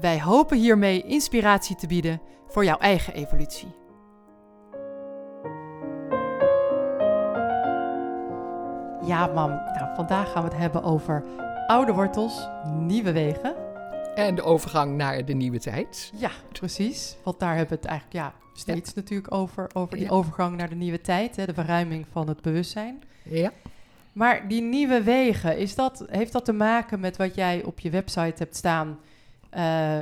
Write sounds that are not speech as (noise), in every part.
Wij hopen hiermee inspiratie te bieden voor jouw eigen evolutie. Ja, mam. Nou, vandaag gaan we het hebben over oude wortels, nieuwe wegen. En de overgang naar de nieuwe tijd. Ja, precies. Want daar hebben we het eigenlijk ja, steeds natuurlijk over. Over die overgang naar de nieuwe tijd, hè, de verruiming van het bewustzijn. Ja. Maar die nieuwe wegen, is dat, heeft dat te maken met wat jij op je website hebt staan? Uh,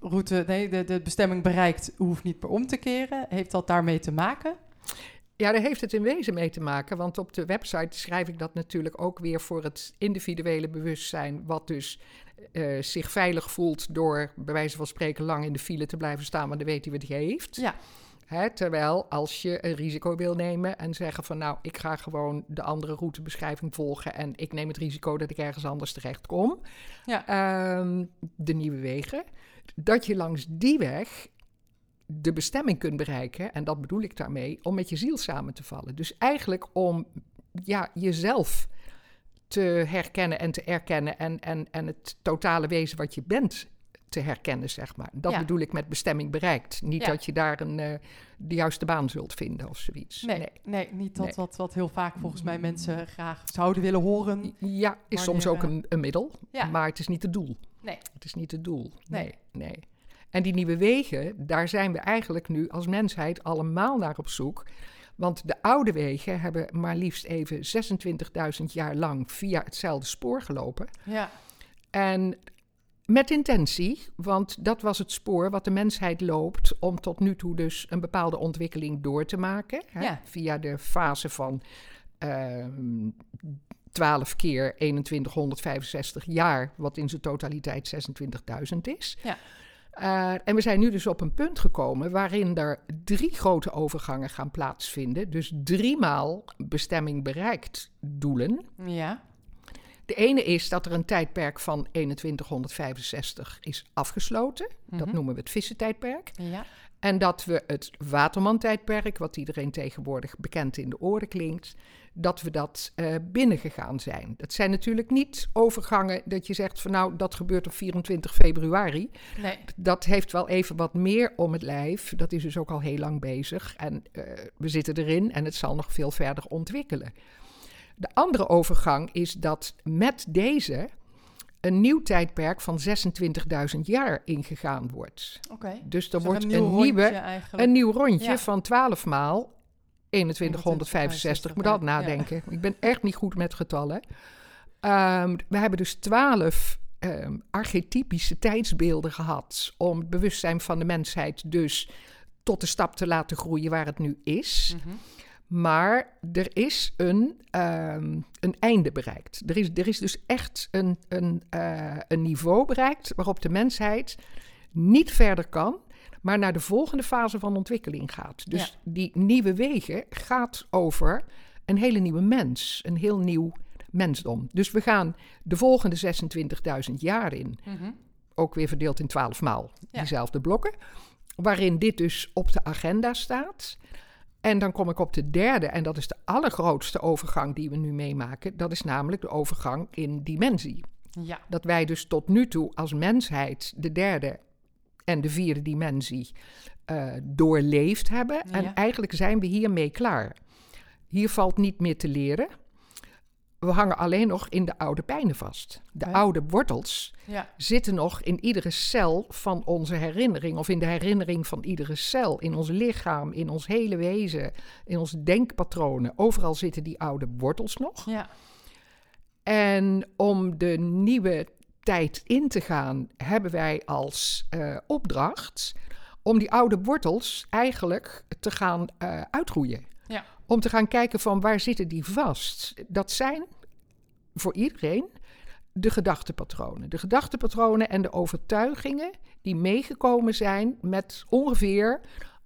route, nee, de, de bestemming bereikt, hoeft niet per om te keren. Heeft dat daarmee te maken? Ja, daar heeft het in wezen mee te maken. Want op de website schrijf ik dat natuurlijk ook weer voor het individuele bewustzijn. Wat dus uh, zich veilig voelt door, bij wijze van spreken, lang in de file te blijven staan. Want dan weet hij wat hij heeft. Ja. Terwijl als je een risico wil nemen en zeggen van nou, ik ga gewoon de andere routebeschrijving volgen en ik neem het risico dat ik ergens anders terecht kom. Ja. Um, de nieuwe wegen. Dat je langs die weg de bestemming kunt bereiken, en dat bedoel ik daarmee, om met je ziel samen te vallen. Dus eigenlijk om ja, jezelf te herkennen en te erkennen en, en, en het totale wezen wat je bent te herkennen, zeg maar. Dat bedoel ik met bestemming bereikt. Niet dat je daar een, uh, de juiste baan zult vinden of zoiets. Nee, nee. nee niet dat Wat, wat heel vaak volgens mij mensen graag zouden willen horen. Ja, is soms ook een, een middel, ja. maar het is niet het doel. Nee. Het is niet het doel. Nee. nee. nee. En die nieuwe wegen, daar zijn we eigenlijk nu als mensheid allemaal naar op zoek. Want de oude wegen hebben maar liefst even 26.000 jaar lang via hetzelfde spoor gelopen. Ja. En met intentie, want dat was het spoor wat de mensheid loopt om tot nu toe dus een bepaalde ontwikkeling door te maken. Hè? Ja. Via de fase van uh, 12 keer 2165 jaar, wat in zijn totaliteit 26.000 is. Ja. Uh, en we zijn nu dus op een punt gekomen waarin er drie grote overgangen gaan plaatsvinden. Dus driemaal bestemming bereikt doelen. Ja. De ene is dat er een tijdperk van 2165 is afgesloten. Mm -hmm. Dat noemen we het vissentijdperk. Ja. En dat we het Waterman-tijdperk, wat iedereen tegenwoordig bekend in de oren klinkt, dat we dat uh, binnengegaan zijn. Dat zijn natuurlijk niet overgangen dat je zegt van nou, dat gebeurt op 24 februari. Nee. Dat heeft wel even wat meer om het lijf. Dat is dus ook al heel lang bezig. En uh, we zitten erin en het zal nog veel verder ontwikkelen. De andere overgang is dat met deze een nieuw tijdperk van 26.000 jaar ingegaan wordt. Okay. Dus er dus wordt een, een, nieuw nieuwe, eigenlijk. een nieuw rondje Ja. van 12 maal 2165. Ik moet altijd ja. nadenken. Ik ben echt niet goed met getallen. Um, we hebben dus 12 um, archetypische tijdsbeelden gehad om het bewustzijn van de mensheid dus tot de stap te laten groeien waar het nu is. Mhm. Maar er is een, um, een einde bereikt. Er is, er is dus echt een, een, uh, een niveau bereikt waarop de mensheid niet verder kan, maar naar de volgende fase van ontwikkeling gaat. Dus Ja. die nieuwe wegen gaat over een hele nieuwe mens, een heel nieuw mensdom. Dus we gaan de volgende 26.000 jaar in, Mhm. ook weer verdeeld in 12 maal Ja. diezelfde blokken, waarin dit dus op de agenda staat. En dan kom ik op de derde, en dat is de allergrootste overgang die we nu meemaken. Dat is namelijk de overgang in dimensie. Ja. Dat wij dus tot nu toe als mensheid de derde en de vierde dimensie uh, doorleefd hebben. Ja. En eigenlijk zijn we hiermee klaar. Hier valt niet meer te leren. We hangen alleen nog in de oude pijnen vast. De oude wortels Ja. zitten nog in iedere cel van onze herinnering, of in de herinnering van iedere cel, in ons lichaam, in ons hele wezen, in onze denkpatronen. Overal zitten die oude wortels nog. Ja. En om de nieuwe tijd in te gaan, hebben wij als uh, opdracht om die oude wortels eigenlijk te gaan uh, uitroeien. Ja. Om te gaan kijken van waar zitten die vast. Dat zijn voor iedereen de gedachtepatronen. De gedachtepatronen en de overtuigingen die meegekomen zijn met ongeveer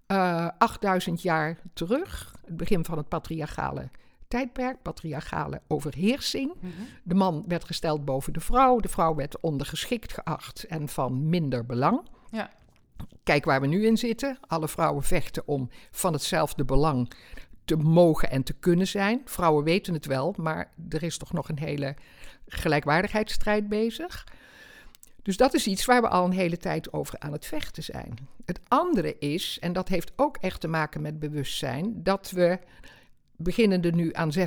uh, 8000 jaar terug, het begin van het patriarchale tijdperk, patriarchale overheersing. Mhm. De man werd gesteld boven de vrouw, de vrouw werd ondergeschikt geacht en van minder belang. Ja. Kijk waar we nu in zitten. Alle vrouwen vechten om van hetzelfde belang te mogen en te kunnen zijn. Vrouwen weten het wel, maar er is toch nog een hele gelijkwaardigheidsstrijd bezig. Dus dat is iets waar we al een hele tijd over aan het vechten zijn. Het andere is, en dat heeft ook echt te maken met bewustzijn, dat we beginnende nu aan 26.000.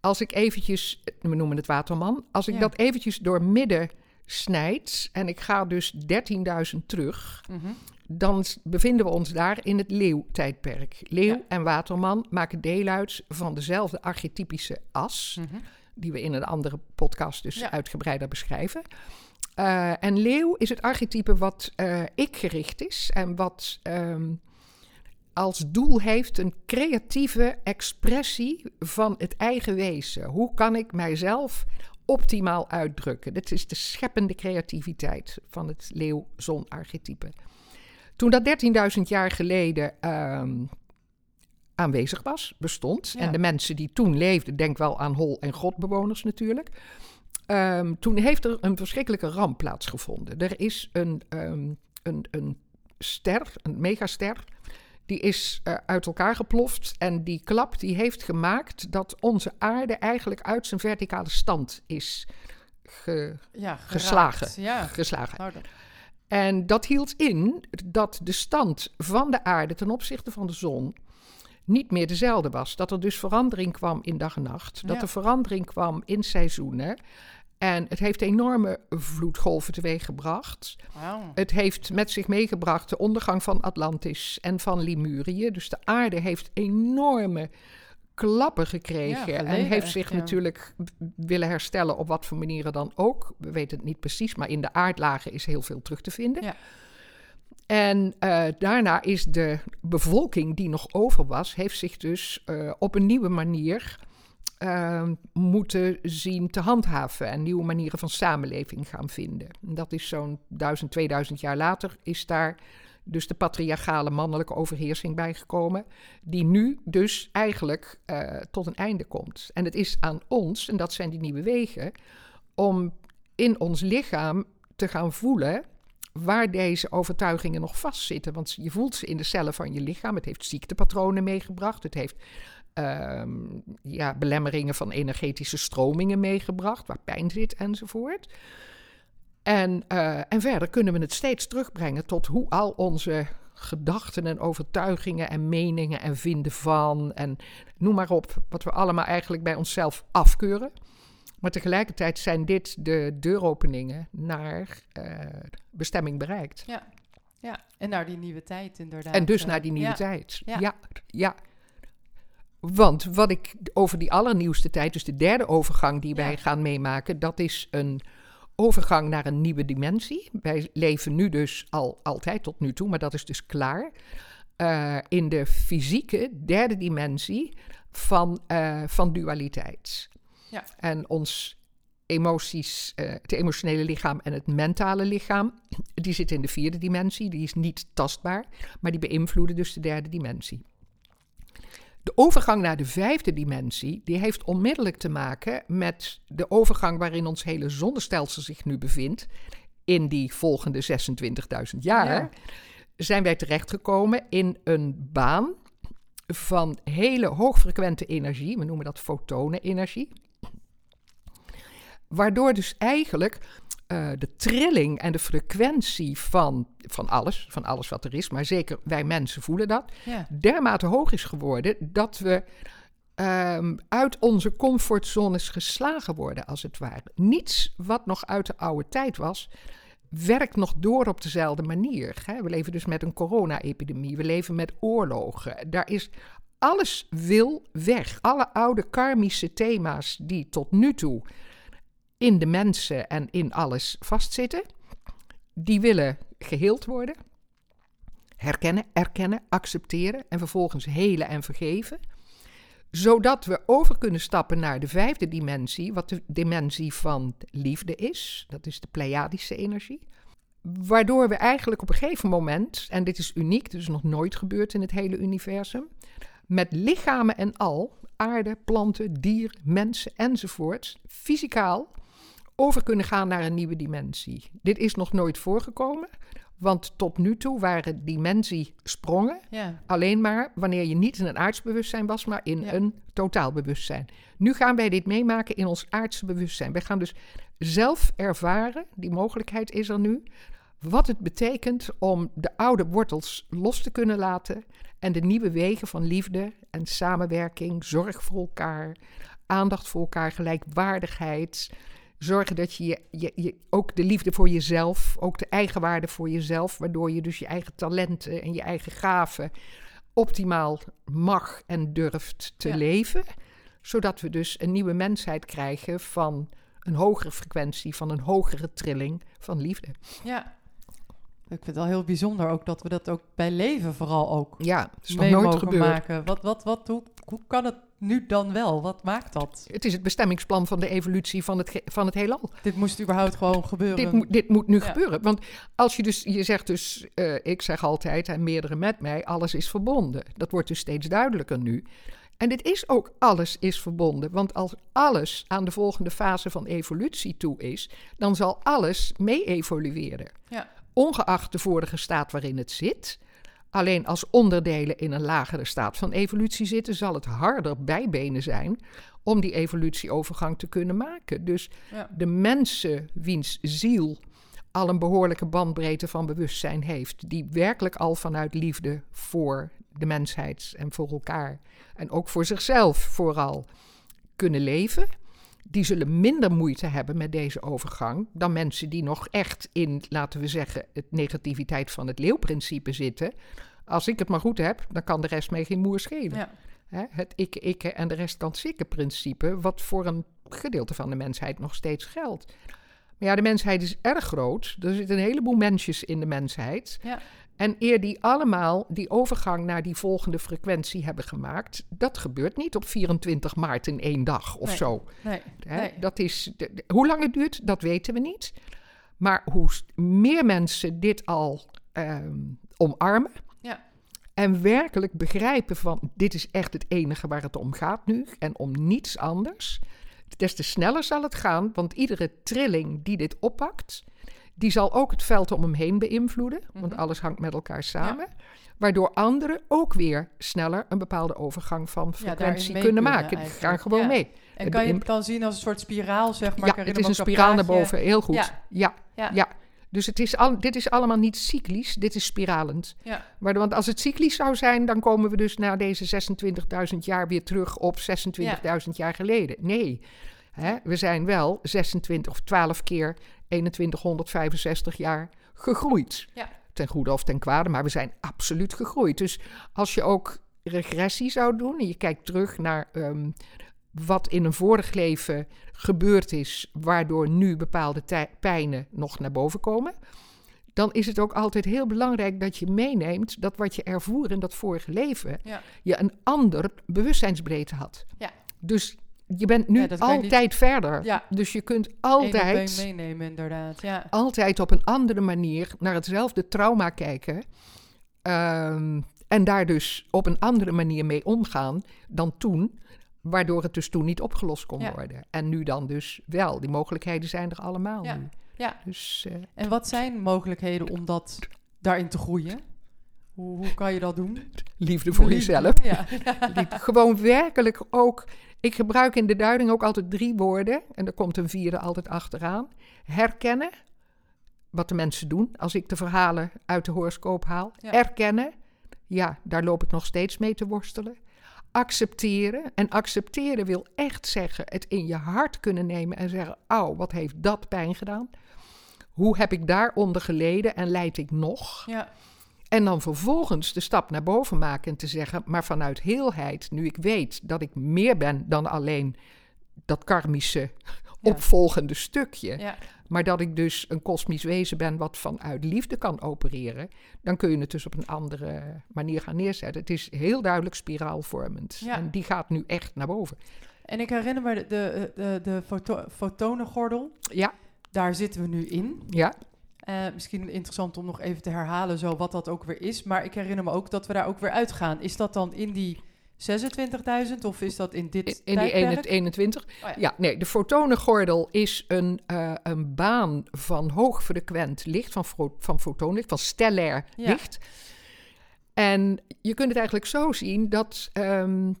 Als ik eventjes, we noemen het waterman, als ik dat eventjes door midden snijd en ik ga dus 13.000 terug, mhm. dan bevinden we ons daar in het leeuwtijdperk. Leeuw en waterman maken deel uit van dezelfde archetypische as, mhm. die we in een andere podcast dus uitgebreider beschrijven. Uh, en leeuw is het archetype wat uh, ik gericht is en wat um, als doel heeft een creatieve expressie van het eigen wezen. Hoe kan ik mijzelf optimaal uitdrukken? Dat is de scheppende creativiteit van het leeuw-zon-archetype. Toen dat 13.000 jaar geleden uh, aanwezig was, bestond, en de mensen die toen leefden, denk wel aan hol- en godbewoners natuurlijk. Um, toen heeft er een verschrikkelijke ramp plaatsgevonden. Er is een, um, een, een ster, een megaster, die is uh, uit elkaar geploft. En die klap die heeft gemaakt dat onze aarde eigenlijk uit zijn verticale stand is ge ja, geslagen. Ja. geslagen. Nou, en dat hield in dat de stand van de aarde ten opzichte van de zon niet meer dezelfde was. Dat er dus verandering kwam in dag en nacht. Dat er verandering kwam in seizoenen. En het heeft enorme vloedgolven teweeggebracht. Wow. Het heeft met zich meegebracht de ondergang van Atlantis en van Limurië. Dus de aarde heeft enorme klappen gekregen. en heeft zich natuurlijk willen herstellen op wat voor manieren dan ook. We weten het niet precies, maar in de aardlagen is heel veel terug te vinden. Ja. En uh, daarna is de bevolking die nog over was, heeft zich dus uh, op een nieuwe manier uh, moeten zien te handhaven en nieuwe manieren van samenleving gaan vinden. En dat is zo'n 1000, 2000 jaar later is daar dus de patriarchale mannelijke overheersing bijgekomen, die nu dus eigenlijk uh, tot een einde komt. En het is aan ons, en dat zijn die nieuwe wegen, om in ons lichaam te gaan voelen waar deze overtuigingen nog vastzitten. Want je voelt ze in de cellen van je lichaam. Het heeft ziektepatronen meegebracht. Het heeft Ehm, ja, belemmeringen van energetische stromingen meegebracht, waar pijn zit enzovoort. En, uh, en verder kunnen we het steeds terugbrengen tot hoe al onze gedachten en overtuigingen en meningen en vinden van en noem maar op, wat we allemaal eigenlijk bij onszelf afkeuren. Maar tegelijkertijd zijn dit de deuropeningen naar uh, bestemming bereikt. Ja. ja, en naar die nieuwe tijd inderdaad. En dus naar die nieuwe tijd. Ja. ja, ja. Want wat ik over die allernieuwste tijd, dus de derde overgang die wij gaan meemaken, dat is een overgang naar een nieuwe dimensie. Wij leven nu dus al altijd tot nu toe, maar dat is dus klaar. Uh, in de fysieke derde dimensie van, uh, van dualiteit. Ja. En ons emoties, uh, het emotionele lichaam en het mentale lichaam, die zitten in de vierde dimensie. Die is niet tastbaar, maar die beïnvloeden dus de derde dimensie. De overgang naar de vijfde dimensie, die heeft onmiddellijk te maken met de overgang waarin ons hele zonnestelsel zich nu bevindt. In die volgende 26.000 jaar zijn wij terechtgekomen in een baan van hele hoogfrequente energie. We noemen dat fotonenenergie. Waardoor dus eigenlijk uh, de trilling en de frequentie van, van alles, van alles wat er is, maar zeker wij mensen voelen dat, dermate hoog is geworden dat we um, uit onze comfortzones geslagen worden, als het ware. Niets wat nog uit de oude tijd was, werkt nog door op dezelfde manier. Hè? We leven dus met een corona-epidemie, we leven met oorlogen. Daar is alles wil weg. Alle oude karmische thema's die tot nu toe in de mensen en in alles vastzitten. Die willen geheeld worden. Herkennen, erkennen, accepteren en vervolgens helen en vergeven. Zodat we over kunnen stappen naar de vijfde dimensie, wat de dimensie van liefde is. Dat is de Pleiadische energie. Waardoor we eigenlijk op een gegeven moment, en dit is uniek, dus nog nooit gebeurd in het hele universum, met lichamen en al, aarde, planten, dieren, mensen enzovoort, fysicaal over kunnen gaan naar een nieuwe dimensie. Dit is nog nooit voorgekomen, want tot nu toe waren dimensiesprongen Ja. alleen maar wanneer je niet in een aardsbewustzijn was, maar in Ja. een totaalbewustzijn. Nu gaan wij dit meemaken in ons aardse bewustzijn. Wij gaan dus zelf ervaren, die mogelijkheid is er nu, wat het betekent om de oude wortels los te kunnen laten en de nieuwe wegen van liefde en samenwerking, zorg voor elkaar, aandacht voor elkaar, gelijkwaardigheid. Zorgen dat je, je, je, je ook de liefde voor jezelf, ook de eigenwaarde voor jezelf, waardoor je dus je eigen talenten en je eigen gaven optimaal mag en durft te Ja. leven. Zodat we dus een nieuwe mensheid krijgen van een hogere frequentie, van een hogere trilling van liefde. ja. Ik vind het wel heel bijzonder ook dat we dat ook bij leven vooral ook Ja, nog nooit mogen gebeurd. maken. Wat, wat, wat, hoe, hoe kan het nu dan wel? Wat maakt dat? Het is het bestemmingsplan van de evolutie van het, van het heelal. Dit moest überhaupt gewoon gebeuren. Dit, moet- dit moet nu Ja. gebeuren. Want als je dus, je zegt dus, eh, ik zeg altijd, en meerdere met mij, alles is verbonden. Dat wordt dus steeds duidelijker nu. En dit is ook alles is verbonden. Want als alles aan de volgende fase van evolutie toe is, dan zal alles mee evolueren. Ja. Ongeacht de vorige staat waarin het zit. Alleen als onderdelen in een lagere staat van evolutie zitten, zal het harder bijbenen zijn om die evolutieovergang te kunnen maken. Dus Ja. de mensen wiens ziel al een behoorlijke bandbreedte van bewustzijn heeft, die werkelijk al vanuit liefde voor de mensheid en voor elkaar en ook voor zichzelf vooral kunnen leven, die zullen minder moeite hebben met deze overgang dan mensen die nog echt in, laten we zeggen, het negativiteit van het leeuwprincipe zitten. Als ik het maar goed heb, dan kan de rest mij geen moer schelen. Ja. Hè, het ikke, ikke en de rest kan sikken principe, wat voor een gedeelte van de mensheid nog steeds geldt. Maar ja, de mensheid is erg groot. Er zitten een heleboel mensjes in de mensheid. Ja. En eer die allemaal die overgang naar die volgende frequentie hebben gemaakt, dat gebeurt niet op 24 maart in één dag of Nee. zo. Nee. Hè? Nee. Dat is, de- de- hoe lang het duurt, dat weten we niet. Maar hoe meer mensen dit al ehm, omarmen Ja. en werkelijk begrijpen van dit is echt het enige waar het om gaat nu en om niets anders, des te sneller zal het gaan, want iedere trilling die dit oppakt, die zal ook het veld om hem heen beïnvloeden, want Mhm. alles hangt met elkaar samen. Waardoor anderen ook weer sneller een bepaalde overgang van frequentie kunnen kunnen maken. Die gaan gewoon Ja. mee. En Het kan je het dan zien als een soort spiraal, zeg maar? Ja, het is een spiraal naar boven. Heel goed. Ja. Ja. Dus het is al, dit is allemaal niet cyclisch, dit is spiralend. Ja. Want als het cyclisch zou zijn, dan komen we dus na deze 26.000 jaar weer terug op 26.000 jaar geleden. Nee, Hè, we zijn wel 26 of 12 keer 2165 jaar gegroeid. Ja. Ten goede of ten kwade, maar we zijn absoluut gegroeid. Dus als je ook regressie zou doen en je kijkt terug naar ehm, wat in een vorig leven gebeurd is, waardoor nu bepaalde pijnen nog naar boven komen, dan is het ook altijd heel belangrijk dat je meeneemt dat wat je ervoer in dat vorige leven, Ja. je een ander bewustzijnsbreedte had. Ja. Dus je bent nu Ja, altijd verder. Ja. Dus je kunt altijd meenemen, inderdaad. Ja. altijd op een andere manier naar hetzelfde trauma kijken. ehm, en daar dus op een andere manier mee omgaan dan toen. Waardoor het dus toen niet opgelost kon worden. En nu dan dus wel. Die mogelijkheden zijn er allemaal Ja. nu. Ja. Dus eh, En wat zijn mogelijkheden om dat daarin te groeien? Hoe, hoe kan je dat doen? liefde voor Liefde, jezelf. Ja. (laughs) Gewoon werkelijk ook. Ik gebruik in de duiding ook altijd drie woorden. En er komt een vierde altijd achteraan. Herkennen. Wat de mensen doen als ik de verhalen uit de horoscoop haal. Ja. Erkennen. Ja, daar loop ik nog steeds mee te worstelen. Accepteren. En accepteren wil echt zeggen het in je hart kunnen nemen en zeggen: Auw, wat heeft dat pijn gedaan? Hoe heb ik daaronder geleden en leid ik nog? ja. En dan vervolgens de stap naar boven maken en te zeggen, maar vanuit heelheid, nu ik weet dat ik meer ben dan alleen dat karmische opvolgende stukje. Ja. Maar dat ik dus een kosmisch wezen ben wat vanuit liefde kan opereren, dan kun je het dus op een andere manier gaan neerzetten. Het is heel duidelijk spiraalvormend. Ja. En die gaat nu echt naar boven. En ik herinner me de, de, de, de foto, fotonengordel. Ja, Daar zitten we nu in. ja. Eh, misschien interessant om nog even te herhalen zo wat dat ook weer is. Maar ik herinner me ook dat we daar ook weer uitgaan. Is dat dan in die 26.000 of is dat in dit In, in die tijdperk? 21. Oh ja. Ja, nee, de fotonengordel is een, eh, een baan van hoogfrequent licht, van, van fotonlicht, van stellair Ja. licht. En je kunt het eigenlijk zo zien dat ehm,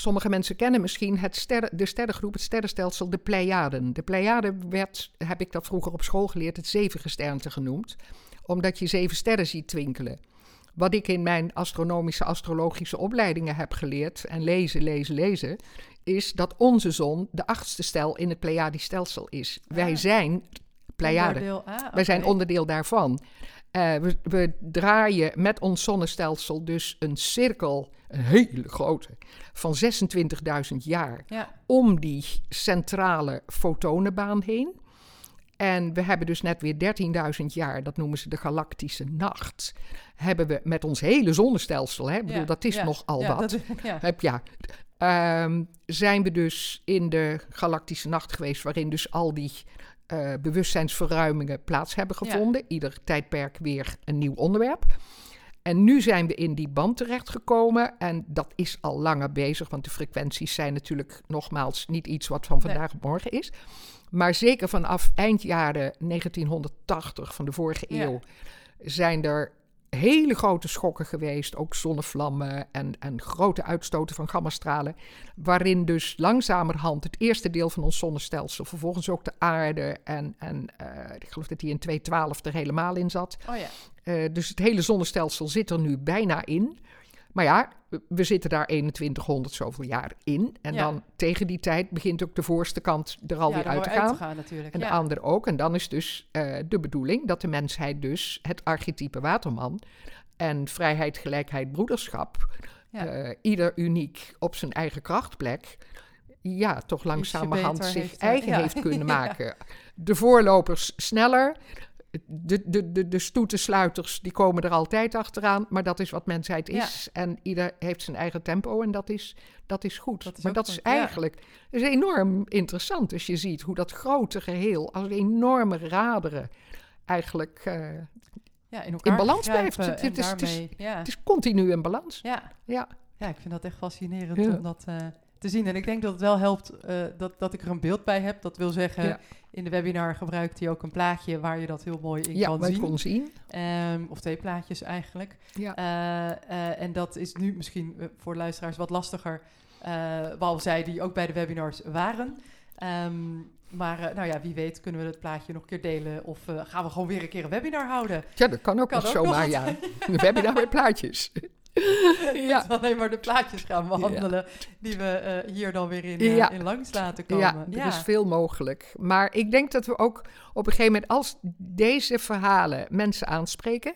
sommige mensen kennen misschien het sterren, de sterrengroep, het sterrenstelsel, de Pleiaden. De Pleiaden werd, heb ik dat vroeger op school geleerd, het zevengesternte genoemd, omdat je zeven sterren ziet twinkelen. Wat ik in mijn astronomische, astrologische opleidingen heb geleerd en lezen, lezen, lezen, is dat onze zon de achtste stel in het Pleiadisch stelsel is. Wij Ah. zijn Pleiaden. Wij zijn onderdeel daarvan. Eh, we, we draaien met ons zonnestelsel dus een cirkel, een hele grote, van 26.000 jaar Ja, om die centrale fotonenbaan heen. En we hebben dus net weer 13.000 jaar, dat noemen ze de galactische nacht, hebben we met ons hele zonnestelsel, hè, ik bedoel, ja, dat is ja, nogal ja, wat, dat- heb, ja, ehm, zijn we dus in de galactische nacht geweest, waarin dus al die eh, bewustzijnsverruimingen plaats hebben Ja. gevonden. Ieder tijdperk weer een nieuw onderwerp. En nu zijn we in die band terechtgekomen en dat is al langer bezig, want de frequenties zijn natuurlijk nogmaals niet iets wat van Nee. vandaag op morgen is. Maar zeker vanaf eind jaren 1980 van de vorige Ja. eeuw zijn er hele grote schokken geweest, ook zonnevlammen en, en grote uitstoten van gammastralen, waarin dus langzamerhand het eerste deel van ons zonnestelsel, vervolgens ook de aarde en, en eh, ik geloof dat die in 2012 er helemaal in zat. Oh ja, Eh, dus het hele zonnestelsel zit er nu bijna in. Maar ja, we- zitten daar 2100 zoveel jaar in. En Ja. dan tegen die tijd begint ook de voorste kant er alweer ja, uit te gaan. natuurlijk. En ja. de andere ook. En dan is dus eh, de bedoeling dat de mensheid dus het archetype waterman en vrijheid, gelijkheid, broederschap, eh, ieder uniek op zijn eigen krachtplek, ja, toch langzamerhand zich heeft, eh, eigen heeft kunnen (laughs) maken. De voorlopers sneller. De, de, de, de stoetensluiters die komen er altijd achteraan, maar dat is wat mensheid is. En ieder heeft zijn eigen tempo en dat is, dat is goed. Dat is maar dat goed, is eigenlijk is enorm interessant als je ziet hoe dat grote geheel als enorme raderen eigenlijk... eh, ja, in, elkaar balans blijft. Het- is- het is- het continu in balans. Ja. Ja, ja, ik vind dat echt fascinerend Ja. om dat eh, te zien. En ik denk dat het wel helpt eh, dat, dat ik er een beeld bij heb. Dat wil zeggen, Ja. in de webinar gebruikt hij ook een plaatje waar je dat heel mooi in ja kan zien. kon zien. Ehm, of twee plaatjes eigenlijk. Ja. Eh, eh, en dat is nu misschien voor luisteraars wat lastiger, eh behalve zij die ook bij de webinars waren. Ehm, maar nou ja, wie weet kunnen we het plaatje nog een keer delen of gaan we gewoon weer een keer een webinar houden. ja, dat kan ook Kan nog ook zomaar, nog. ja. We hebben daar weer plaatjes. (laughs) (laughs) ja. Dat we alleen maar de plaatjes gaan behandelen die we eh, hier dan weer in, eh, Ja. in langs laten komen. Ja, er is veel mogelijk. Maar ik denk dat we ook op een gegeven moment, als deze verhalen mensen aanspreken.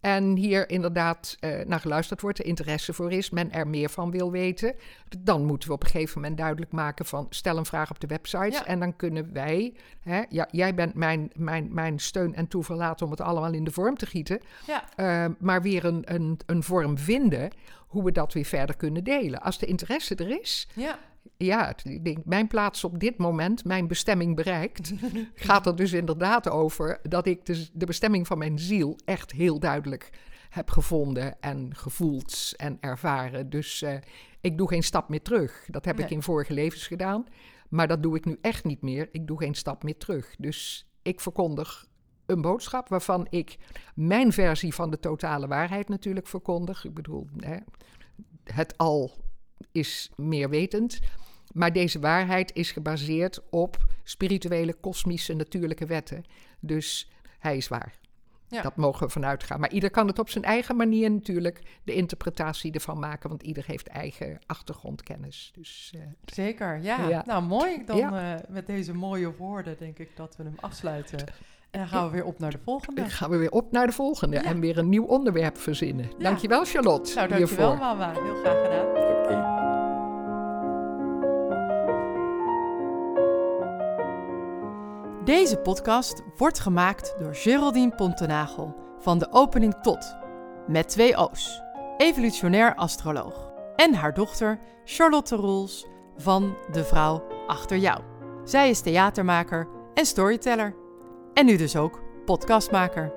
En hier inderdaad eh, naar geluisterd wordt, er interesse voor is, men er meer van wil weten. Dan moeten we op een gegeven moment duidelijk maken van stel een vraag op de websites. Ja. En dan kunnen wij, hè, ja, jij bent mijn, mijn, mijn steun en toeverlaat om het allemaal in de vorm te gieten. Ja. Eh, maar weer een, een, een vorm vinden hoe we dat weer verder kunnen delen. Als de interesse er is, Ja, ja, ik denk, mijn plaats op dit moment, mijn bestemming bereikt, (laughs) gaat er dus inderdaad over dat ik dus de bestemming van mijn ziel echt heel duidelijk heb gevonden en gevoeld en ervaren. Dus eh, ik doe geen stap meer terug. Dat heb ik in vorige levens gedaan, maar dat doe ik nu echt niet meer. Ik doe geen stap meer terug. Dus ik verkondig een boodschap waarvan ik mijn versie van de totale waarheid natuurlijk verkondig. Ik bedoel, hè, het al is meer wetend. Maar deze waarheid is gebaseerd op spirituele, kosmische, natuurlijke wetten. Dus hij is waar. Ja. Dat mogen we vanuit gaan. Maar ieder kan het op zijn eigen manier natuurlijk de interpretatie ervan maken. Want ieder heeft eigen achtergrondkennis. Dus eh, zeker. Ja. Ja. nou mooi. Dan Ja. eh, met deze mooie woorden denk ik dat we hem afsluiten. En dan gaan we weer op naar de volgende. dan gaan we weer op naar de volgende. En weer een nieuw onderwerp verzinnen. Dankjewel Charlotte Nou, dankjewel hiervoor. mama. Heel graag gedaan. Deze podcast wordt gemaakt door Geraldine Pontenagel van de opening tot, met twee O's, evolutionair astroloog, en haar dochter Charlotte Roels van De Vrouw Achter Jou. Zij is theatermaker en storyteller. En nu dus ook podcastmaker.